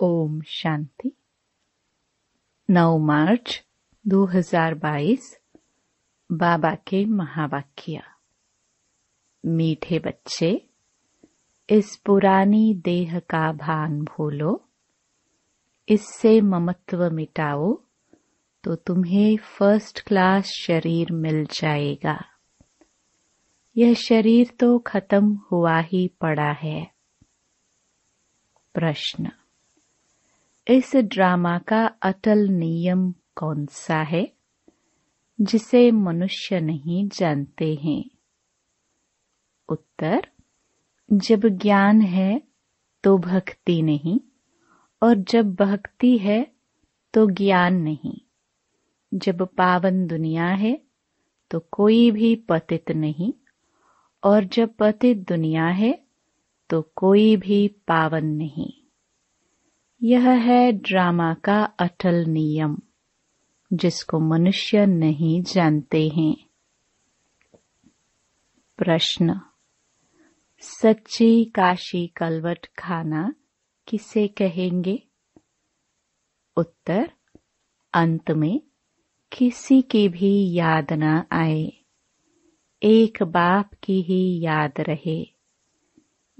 ओम शांति। 9 मार्च 2022 बाबा के महावाक्य। मीठे बच्चे, इस पुरानी देह का भान भूलो, इससे ममत्व मिटाओ तो तुम्हें फ़र्स्ट क्लास शरीर मिल जाएगा। यह शरीर तो खत्म हुआ ही पड़ा है। प्रश्न। इस ड्रामा का अटल नियम कौन सा है, जिसे मनुष्य नहीं जानते हैं? उत्तर, जब ज्ञान है तो भक्ति नहीं, और जब भक्ति है तो ज्ञान नहीं। जब पावन दुनिया है तो कोई भी पतित नहीं, और जब पतित दुनिया है तो कोई भी पावन नहीं। यह है ड्रामा का अटल नियम, जिसको मनुष्य नहीं जानते हैं। प्रश्न, सच्ची काशी कलवट खाना किसे कहेंगे? उत्तर, अंत में किसी की भी याद न आए, एक बाप की ही याद रहे।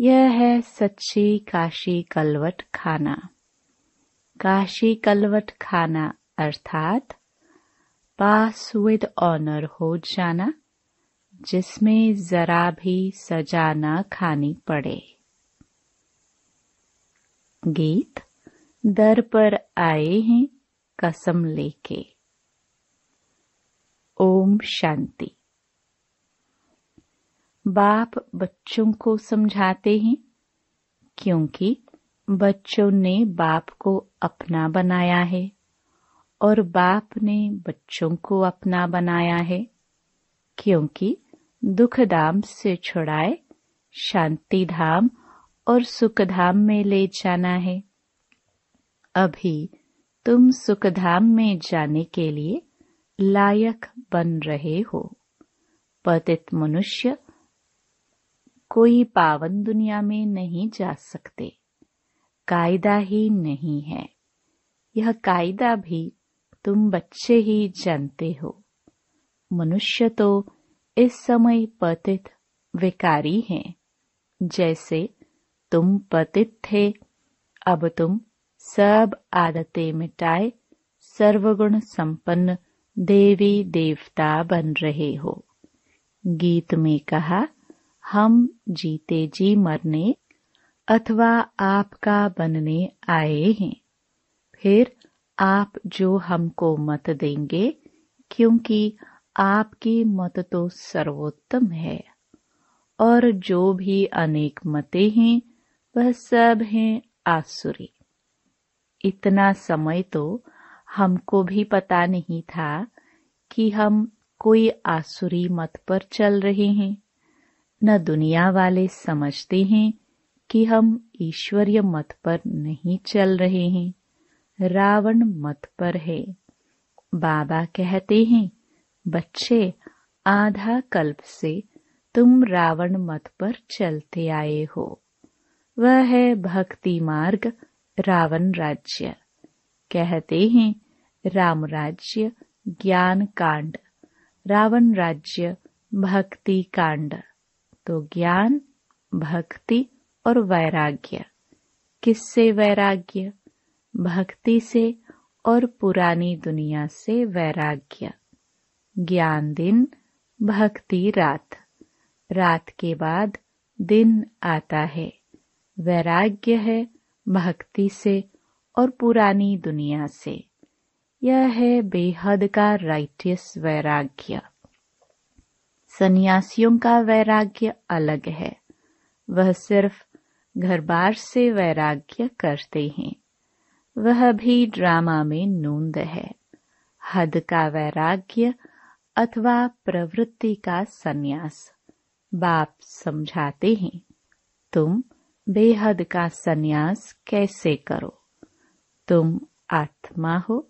यह है सच्ची काशी कलवट खाना। काशी कलवट खाना अर्थात पास विद ऑनर हो जाना, जिसमें जरा भी सजा न खानी पड़े। गीत, दर पर आए हैं कसम लेके। ओम शांति। बाप बच्चों को समझाते हैं, क्योंकि बच्चों ने बाप को अपना बनाया है और बाप ने बच्चों को अपना बनाया है, क्योंकि दुख धाम से छुड़ाए शांति धाम और सुख धाम में ले जाना है। अभी तुम सुख धाम में जाने के लिए लायक बन रहे हो। पतित मनुष्य कोई पावन दुनिया में नहीं जा सकते। कायदा ही नहीं है। यह कायदा भी तुम बच्चे ही जानते हो। मनुष्य तो इस समय पतित विकारी हैं। जैसे तुम पतित थे, अब तुम सब आदतें मिटाए, सर्वगुण संपन्न देवी देवता बन रहे हो। गीत में कहा, हम जीते जी मरने अथवा आपका बनने आए हैं। फिर आप जो हमको मत देंगे, क्योंकि आपकी मत तो सर्वोत्तम है। और जो भी अनेक मते हैं, वह सब हैं आसुरी। इतना समय तो हमको भी पता नहीं था कि हम कोई आसुरी मत पर चल रहे हैं। न दुनिया वाले समझते हैं कि हम ईश्वरीय मत पर नहीं चल रहे हैं, रावण मत पर है। बाबा कहते हैं, बच्चे, आधा कल्प से तुम रावण मत पर चलते आए हो। वह है भक्ति मार्ग, रावण राज्य। कहते हैं, राम राज्य, ज्ञान कांड। रावण राज्य, भक्ति कांड। तो ज्ञान, भक्ति और वैराग्य। किससे वैराग्य? भक्ति से और पुरानी दुनिया से वैराग्य। ज्ञान दिन, भक्ति रात। रात के बाद दिन आता है। वैराग्य है भक्ति से और पुरानी दुनिया से। यह है बेहद का राइटियस वैराग्य। सन्यासियों का वैराग्य अलग है। वह सिर्फ़ घर बार से वैराग्य करते हैं। वह भी ड्रामा में नूंद है। हद का वैराग्य अथवा प्रवृत्ति का सन्यास। बाप समझाते हैं, तुम बेहद का सन्यास कैसे करो? तुम आत्मा हो।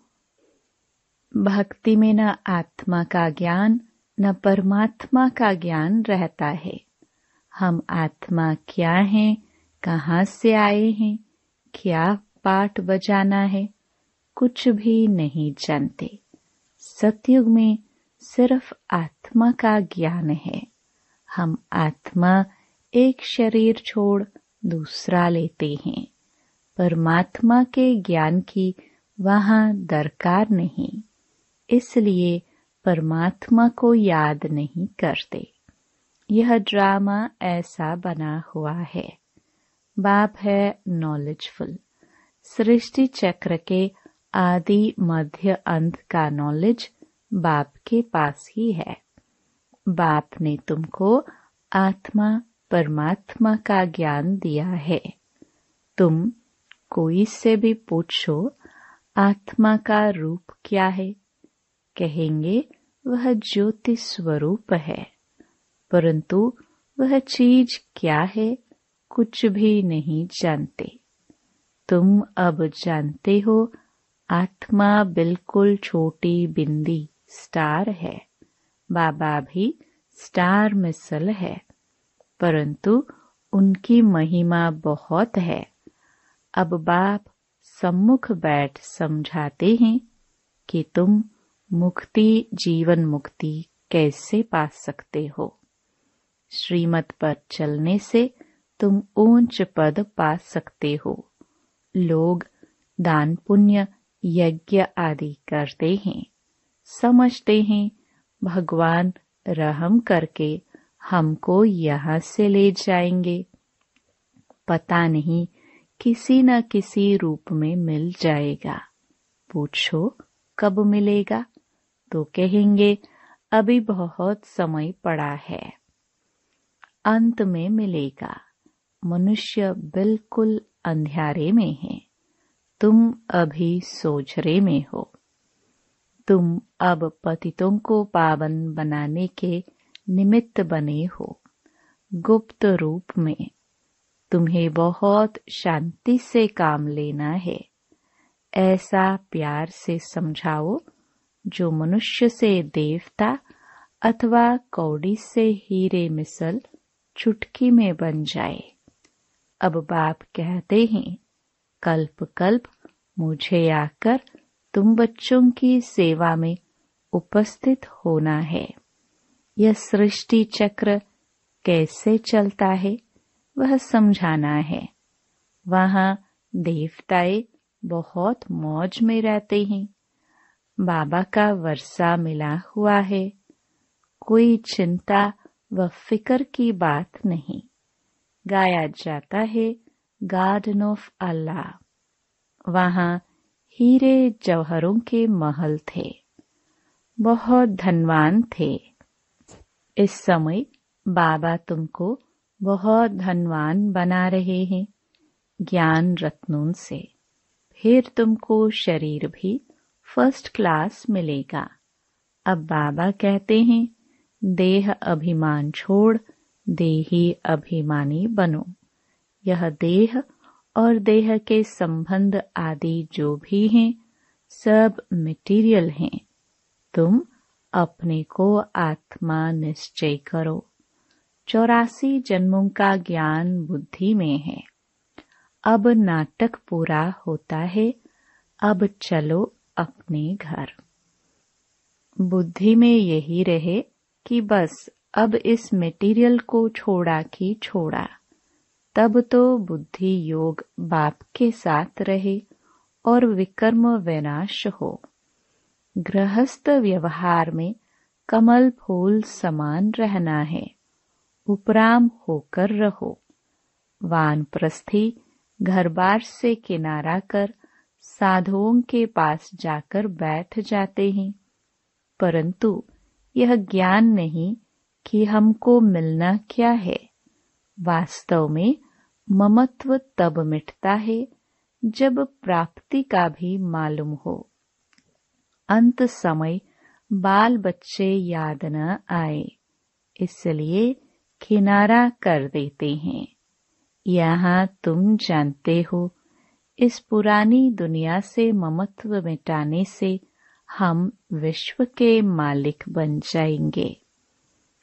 भक्ति में न आत्मा का ज्ञान, न परमात्मा का ज्ञान रहता है। हम आत्मा क्या हैं कहाँ से आए हैं? क्या पाठ बजाना है? कुछ भी नहीं जानते। सतयुग में सिर्फ़ आत्मा का ज्ञान है। हम आत्मा एक शरीर छोड़ दूसरा लेते हैं। परमात्मा के ज्ञान की वहाँ दरकार नहीं। इसलिए परमात्मा को याद नहीं करते। यह ड्रामा ऐसा बना हुआ है। बाप है नॉलेजफुल सृष्टि चक्र के आदि मध्य अंत का नॉलेज बाप के पास ही है। बाप ने तुमको आत्मा, परमात्मा का ज्ञान दिया है। तुम कोई से भी पूछो, आत्मा का रूप क्या है? कहेंगे, वह ज्योति स्वरूप है, परंतु वह चीज़ क्या है? कुछ भी नहीं जानते। तुम अब जानते हो, आत्मा बिल्कुल छोटी बिंदी स्टार है। बाबा भी स्टार मिसल है, परंतु उनकी महिमा बहुत है। अब बाप सम्मुख बैठ समझाते हैं कि तुम मुक्ति, जीवन मुक्ति कैसे पा सकते हो। श्रीमत पर चलने से तुम ऊंच पद पा सकते हो। लोग दान, पुण्य, यज्ञ आदि करते हैं। समझते हैं, भगवान रहम करके हमको यहाँ से ले जाएँगे। पता नहीं किसी न किसी रूप में मिल जाएगा। पूछो, कब मिलेगा? तो कहेंगे, अभी बहुत समय पड़ा है। अंत में मिलेगा। मनुष्य बिल्कुल अंधेरे में है। तुम अभी सोझरे में हो। तुम अब पतितों को पावन बनाने के निमित्त बने हो, गुप्त रूप में। तुम्हें बहुत शांति से काम लेना है। ऐसा प्यार से समझाओ, जो मनुष्य से देवता अथवा कौड़ी से हीरे मिसल चुटकी में बन जाए। अब बाप कहते हैं, कल्प कल्प, मुझे आकर तुम बच्चों की सेवा में उपस्थित होना है। यह सृष्टि चक्र कैसे चलता है, वह समझाना है। वहाँ देवताएँ बहुत मौज में रहते हैं। बाबा का वर्षा मिला हुआ है। कोई चिंता व फिकर की बात नहीं। गाया जाता है गार्डन ऑफ़ अल्लाह वहाँ हीरे जौहरों के महल थे। बहुत धनवान थे। इस समय बाबा तुमको बहुत धनवान बना रहे हैं, ज्ञान रत्नों से। फिर तुमको शरीर भी फ़र्स्ट क्लास मिलेगा। अब बाबा कहते हैं, देह अभिमान छोड़ देही अभिमानी बनो। यह देह और देह के संबंध आदि जो भी हैं, सब मटेरियल हैं। तुम अपने को आत्मा निश्चय करो। चौरासी जन्मों का ज्ञान बुद्धि में है। अब नाटक पूरा होता है। अब चलो अपने घर। बुद्धि में यही रहे कि बस अब इस मेटीरियल को छोड़ा कि छोड़ा। तब तो बुद्धि योग बाप के साथ रहे और विकर्म विनाश हो। गृहस्थ व्यवहार में कमल फूल समान रहना है। उपराम होकर रहो। वान प्रस्थी घर बार से किनारा कर साधुओं के पास जाकर बैठ जाते हैं। परंतु यह ज्ञान नहीं कि हमको मिलना क्या है? वास्तव में ममत्व तब मिटता है जब प्राप्ति का भी मालूम हो। अंत समय बाल बच्चे याद न आए, इसलिए किनारा कर देते हैं। यहाँ तुम जानते हो, इस पुरानी दुनिया से ममत्व मिटाने से हम विश्व के मालिक बन जाएँगे।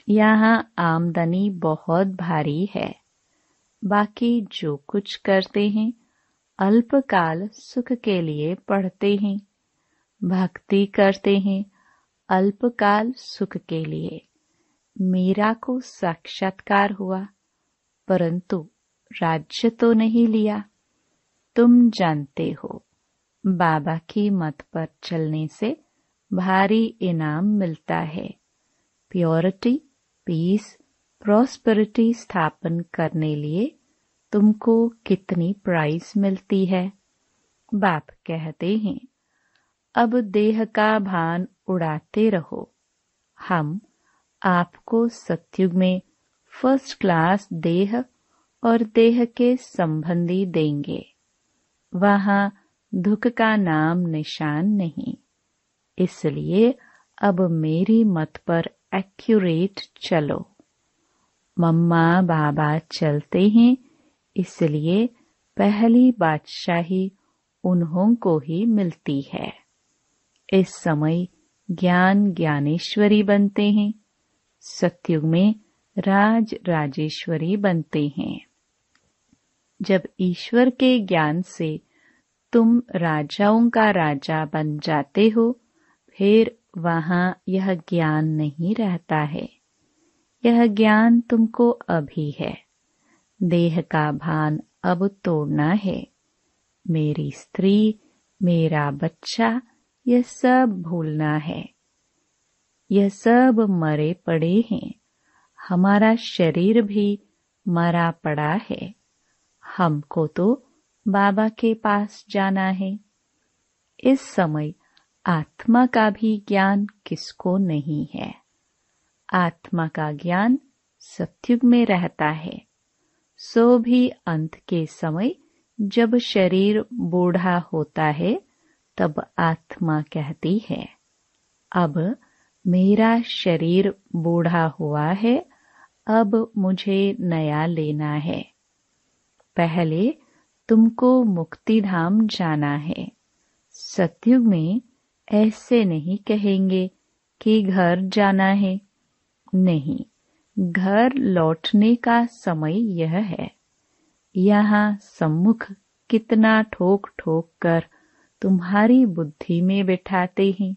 यहाँ आमदनी बहुत भारी है। बाकी जो कुछ करते हैं, अल्पकाल सुख के लिए पढ़ते हैं। भक्ति करते हैं, अल्पकाल सुख के लिए। मीरा को साक्षात्कार हुआ, परंतु राज्य तो नहीं लिया। तुम जानते हो, बाबा की मत पर चलने से भारी इनाम मिलता है। प्योरिटी पीस प्रॉस्पेरिटी स्थापन करने लिए तुमको कितनी प्राइस मिलती है? बाप कहते हैं, अब देह का भान उड़ाते रहो। हम आपको सत्युग में फ़र्स्ट क्लास देह और देह के संबंधी देंगे। वहाँ दुख का नाम निशान नहीं, इसलिए अब मेरी मत पर एक्यूरेट चलो। मम्मा, बाबा चलते हैं, इसलिए पहली बादशाही उन्हों को ही मिलती है। इस समय ज्ञान ज्ञानेश्वरी बनते हैं। सत्युग में राज राजेश्वरी बनते हैं। जब ईश्वर के ज्ञान से तुम राजाओं का राजा बन जाते हो, फिर वहाँ यह ज्ञान नहीं रहता है। यह ज्ञान तुमको अभी है। देह का भान अब तोड़ना है। मेरी स्त्री, मेरा बच्चा, यह सब भूलना है। यह सब मरे पड़े हैं। हमारा शरीर भी मरा पड़ा है। हमको तो बाबा के पास जाना है। इस समय आत्मा का भी ज्ञान किसको नहीं है? आत्मा का ज्ञान सत्युग में रहता है। सो भी अंत के समय जब शरीर बूढ़ा होता है, तब आत्मा कहती है, अब मेरा शरीर बूढ़ा हुआ है, अब मुझे नया लेना है। पहले तुमको मुक्तिधाम जाना है। सत्युग में ऐसे नहीं कहेंगे कि घर जाना है। नहीं, घर लौटने का समय यह है। यहाँ सम्मुख कितना ठोक ठोक कर तुम्हारी बुद्धि में बिठाते हैं।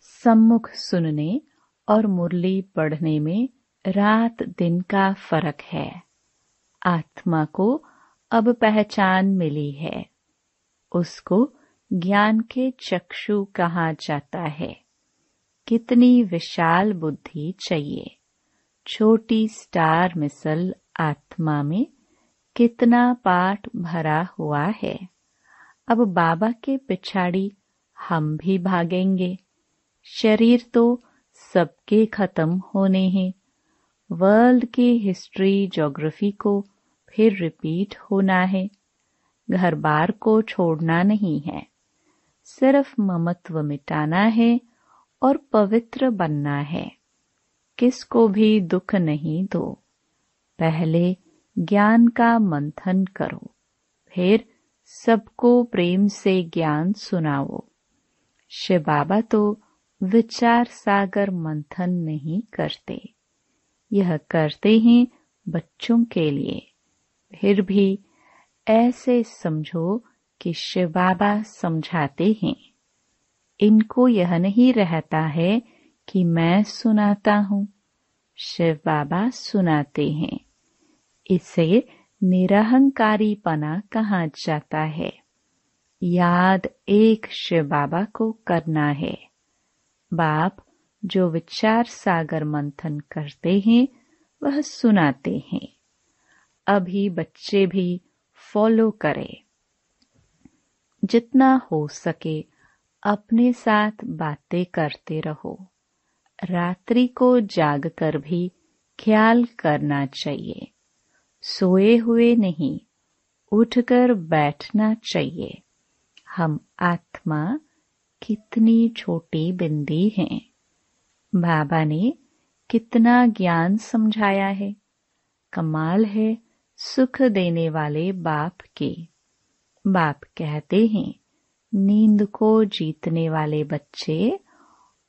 सम्मुख सुनने और मुरली पढ़ने में रात दिन का फ़र्क है। आत्मा को अब पहचान मिली है। उसको ज्ञान के चक्षु कहा जाता है। कितनी विशाल बुद्धि चाहिए। छोटी स्टार मिसल आत्मा में कितना पाठ भरा हुआ है। अब बाबा के पिछाड़ी हम भी भागेंगे। शरीर तो सबके खत्म होने हैं। वर्ल्ड की हिस्ट्री, ज्योग्राफी को फिर रिपीट होना है। घर बार को छोड़ना नहीं है। सिर्फ़ ममत्व मिटाना है और पवित्र बनना है। किसको भी दुख नहीं दो। पहले ज्ञान का मंथन करो। फिर सबको प्रेम से ज्ञान सुनाओ। शिव बाबा तो विचार सागर मंथन नहीं करते। यह करते हैं बच्चों के लिए। फिर भी ऐसे समझो कि शिव बाबा समझाते हैं। इनको यह नहीं रहता है कि मैं सुनाता हूँ। शिव बाबा सुनाते हैं। इसे निरहंकारीपना कहा जाता है। याद एक शिव बाबा को करना है। बाप जो विचार सागर मंथन करते हैं, वह सुनाते हैं। अभी बच्चे भी फॉलो करें। जितना हो सके अपने साथ बातें करते रहो। रात्रि को जागकर भी ख्याल करना चाहिए। सोए हुए नहीं, उठकर बैठना चाहिए। हम आत्मा कितनी छोटी बिंदी हैं। बाबा ने कितना ज्ञान समझाया है। कमाल है सुख देने वाले बाप के। बाप कहते हैं, नींद को जीतने वाले बच्चे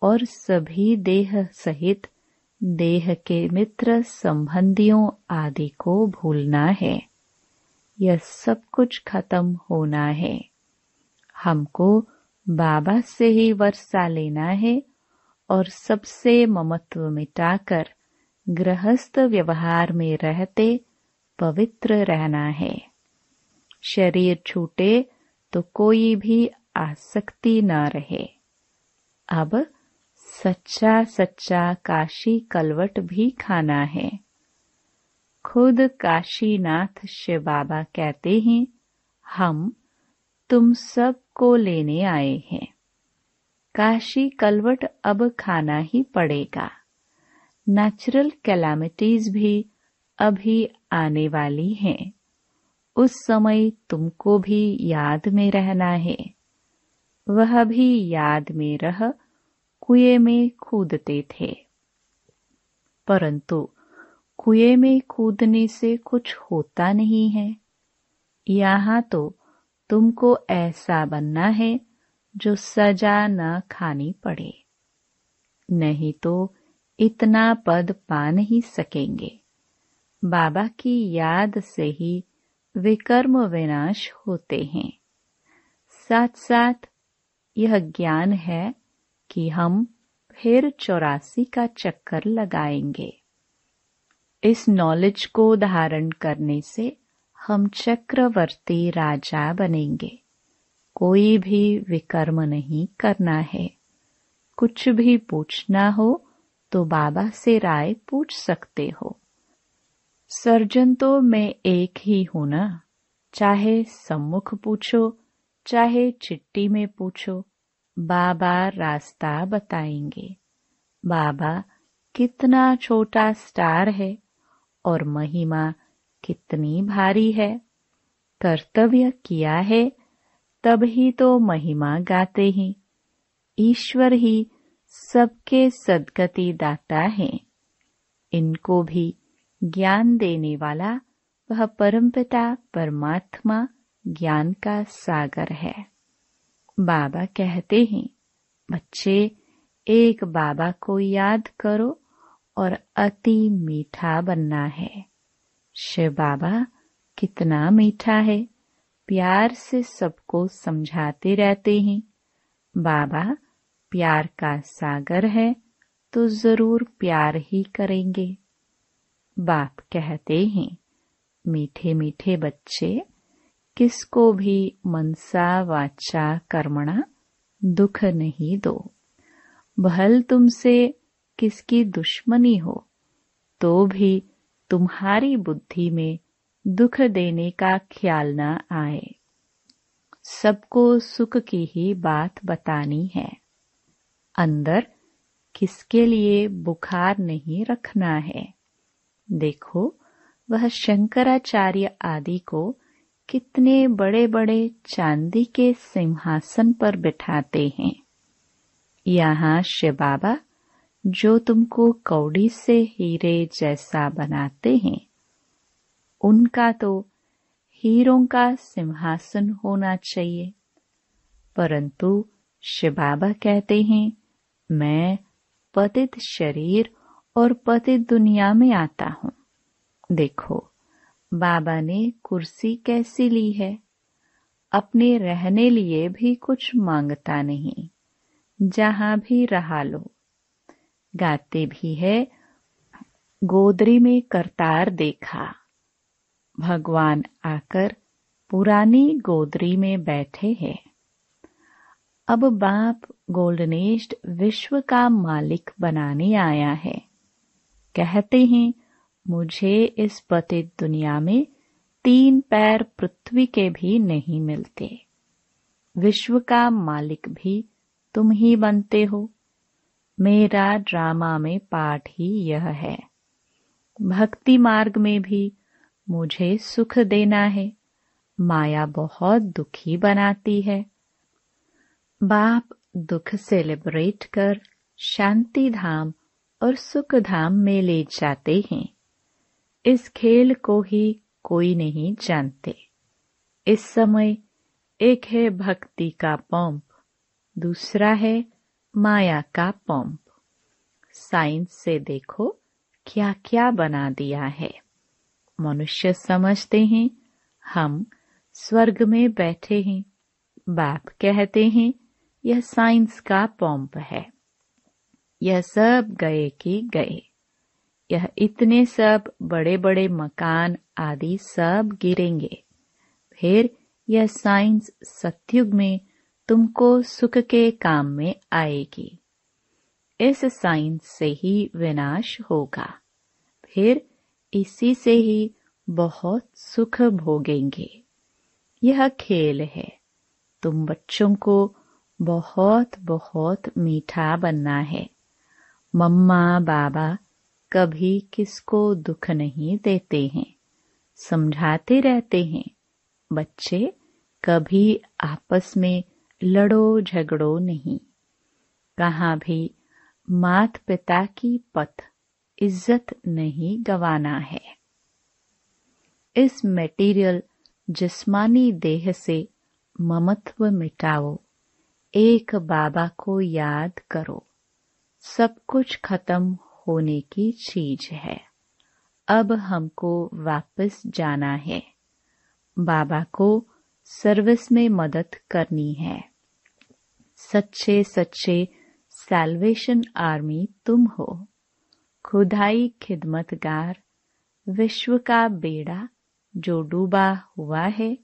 और सभी देह सहित देह के मित्र संबंधियों आदि को भूलना है। यह सब कुछ खत्म होना है। हमको बाबा से ही वर्षा लेना है और सबसे ममत्व मिटाकर गृहस्थ व्यवहार में रहते पवित्र रहना है। शरीर छूटे तो कोई भी आसक्ति न रहे। अब सच्चा सच्चा काशी कलवट भी खाना है। खुद काशीनाथ शिव बाबा कहते हैं, हम तुम सबको लेने आए हैं। काशी कलवट अब खाना ही पड़ेगा। नेचुरल कैलामिटीज भी अभी आने वाली हैं। उस समय तुमको भी याद में रहना है। वह भी याद में रह, कुएँ में कूदते थे। परंतु कुएँ में कूदने से कुछ होता नहीं है। यहाँ तो तुमको ऐसा बनना है जो सजा न खानी पड़े। नहीं तो इतना पद पा नहीं सकेंगे। बाबा की याद से ही विकर्म विनाश होते हैं। साथ साथ यह ज्ञान है कि हम फिर चौरासी का चक्कर लगाएँगे। इस नॉलेज को धारण करने से हम चक्रवर्ती राजा बनेंगे। कोई भी विकर्म नहीं करना है। कुछ भी पूछना हो तो बाबा से राय पूछ सकते हो। सर्जन तो मैं एक ही हूँ ना। चाहे सम्मुख पूछो, चाहे चिट्ठी में पूछो, बाबा रास्ता बताएँगे। बाबा कितना छोटा स्टार है और महिमा कितनी भारी है। कर्तव्य किया है, तब ही तो महिमा गाते हैं। ईश्वर ही सबके सदगति दाता है। इनको भी ज्ञान देने वाला वह परमपिता परमात्मा ज्ञान का सागर है। बाबा कहते हैं, बच्चे, एक बाबा को याद करो और अति मीठा बनना है। शिव बाबा कितना मीठा है, प्यार से सबको समझाते रहते हैं। बाबा, प्यार का सागर है तो ज़रूर प्यार ही करेंगे। बाप कहते हैं। मीठे मीठे बच्चे, किसको भी मनसा वाचा कर्मणा दुख नहीं दो। भल तुमसे किसकी दुश्मनी हो तो भी तुम्हारी बुद्धि में दुख देने का ख्याल न आए। सबको सुख की ही बात बतानी है। अंदर किसके लिए बुखार नहीं रखना है? देखो, वह शंकराचार्य आदि को कितने बड़े बड़े चांदी के सिंहासन पर बिठाते हैं। यहाँ शिव बाबा, जो तुमको कौड़ी से हीरे जैसा बनाते हैं, उनका तो हीरों का सिंहासन होना चाहिए। परंतु शिव बाबा कहते हैं, मैं पतित शरीर और पति दुनिया में आता हूँ। देखो, बाबा ने कुर्सी कैसी ली है? अपने रहने लिए भी कुछ माँगता नहीं, जहाँ भी रहा लो। गाते भी है, गोदरी में करतार देखा। भगवान आकर पुरानी गोदरी में बैठे हैं। अब बाप गोल्डनेस्ट विश्व का मालिक बनाने आया है। कहते हैं, मुझे इस पतित दुनिया में तीन पैर पृथ्वी के भी नहीं मिलते। विश्व का मालिक भी तुम ही बनते हो। मेरा ड्रामा में पाठ ही यह है। भक्ति मार्ग में भी मुझे सुख देना है। माया बहुत दुखी बनाती है। बाप दुख सेलिब्रेट कर शांति धाम और सुख धाम में ले जाते हैं। इस खेल को ही कोई नहीं जानते। इस समय एक है भक्ति का पंप, दूसरा है माया का पंप। साइंस से देखो क्या क्या बना दिया है। मनुष्य समझते हैं, हम स्वर्ग में बैठे हैं। बाप कहते हैं, यह साइंस का पंप है। यह सब गए कि गए। यह इतने सब बड़े बड़े मकान आदि सब गिरेंगे। फिर यह साइंस सत्युग में तुमको सुख के काम में आएगी। इस साइंस से ही विनाश होगा। फिर इसी से ही बहुत सुख भोगेंगे। यह खेल है। तुम बच्चों को बहुत बहुत मीठा बनना है। मम्मा बाबा कभी किसको दुख नहीं देते हैं। समझाते रहते हैं। बच्चे कभी आपस में लड़ो झगड़ो नहीं। कहाँ भी मात पिता की पथ इज़्ज़त नहीं गवाना है। इस मेटीरियल जिस्मानी देह से ममत्व मिटाओ। एक बाबा को याद करो। सब कुछ खत्म होने की चीज़ है। अब हमको वापस जाना है। बाबा को सर्विस में मदद करनी है। सच्चे सच्चे सैल्वेशन आर्मी तुम हो। खुदाई खिदमतगार, विश्व का बेड़ा जो डूबा हुआ है,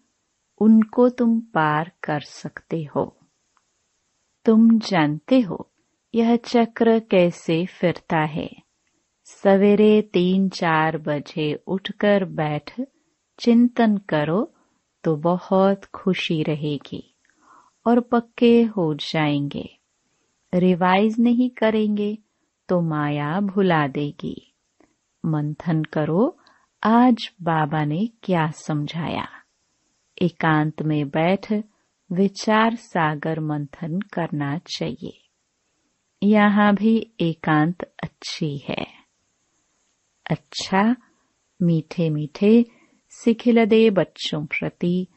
उनको तुम पार कर सकते हो। तुम जानते हो यह चक्र कैसे फिरता है? सवेरे तीन चार बजे उठकर बैठ, चिंतन करो तो बहुत खुशी रहेगी और पक्के हो जाएँगे। रिवाइज नहीं करेंगे तो माया भुला देगी। मंथन करो, आज बाबा ने क्या समझाया? एकांत में बैठ, विचार सागर मंथन करना चाहिए। यहाँ भी एकांत अच्छी है। अच्छा मीठे मीठे सिखिलदे बच्चों प्रति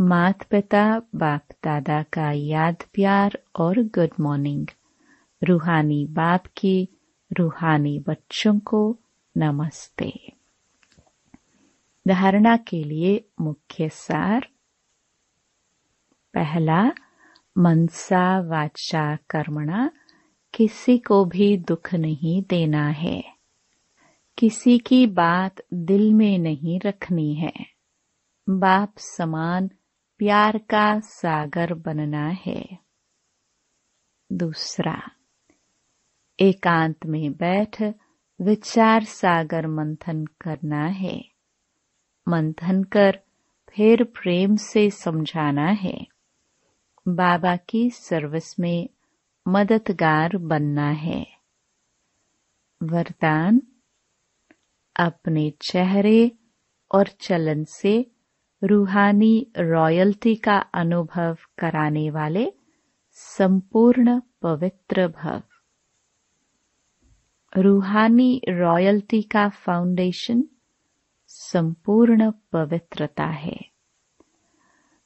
मात पिता बाप दादा का याद प्यार और गुड मॉर्निंग रूहानी बाप की रूहानी बच्चों को नमस्ते। धारणा के लिए मुख्य सार। पहला, मनसा वाचा कर्मणा किसी को भी दुख नहीं देना है। किसी की बात दिल में नहीं रखनी है। बाप समान प्यार का सागर बनना है। दूसरा, एकांत में बैठ विचार सागर मंथन करना है। मंथन कर फिर प्रेम से समझाना है। बाबा की सर्विस में मददगार बनना है। वरदान, अपने चेहरे और चलन से रूहानी रॉयल्टी का अनुभव कराने वाले संपूर्ण पवित्र भव। रूहानी रॉयल्टी का फाउंडेशन संपूर्ण पवित्रता है।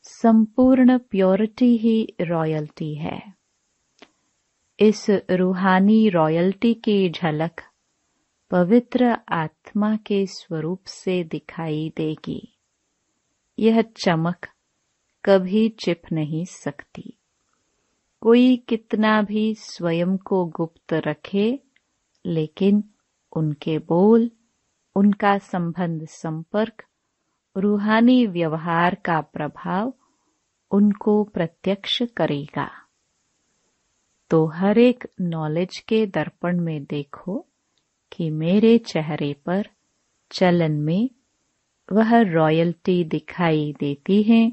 संपूर्ण प्योरिटी ही रॉयल्टी है। इस रूहानी रॉयल्टी की झलक पवित्र आत्मा के स्वरूप से दिखाई देगी। यह चमक कभी छिप नहीं सकती। कोई कितना भी स्वयं को गुप्त रखे, लेकिन उनके बोल, उनका संबंध संपर्क, रूहानी व्यवहार का प्रभाव उनको प्रत्यक्ष करेगा। तो हर एक नॉलेज के दर्पण में देखो कि मेरे चेहरे पर चलन में वह रॉयल्टी दिखाई देती है।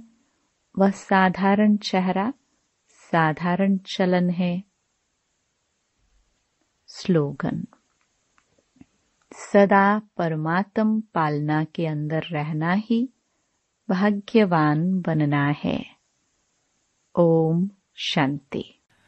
वह साधारण चेहरा, साधारण चलन है। स्लोगन। सदा परमात्म पालना के अंदर रहना ही भाग्यवान बनना है। ओम शांति।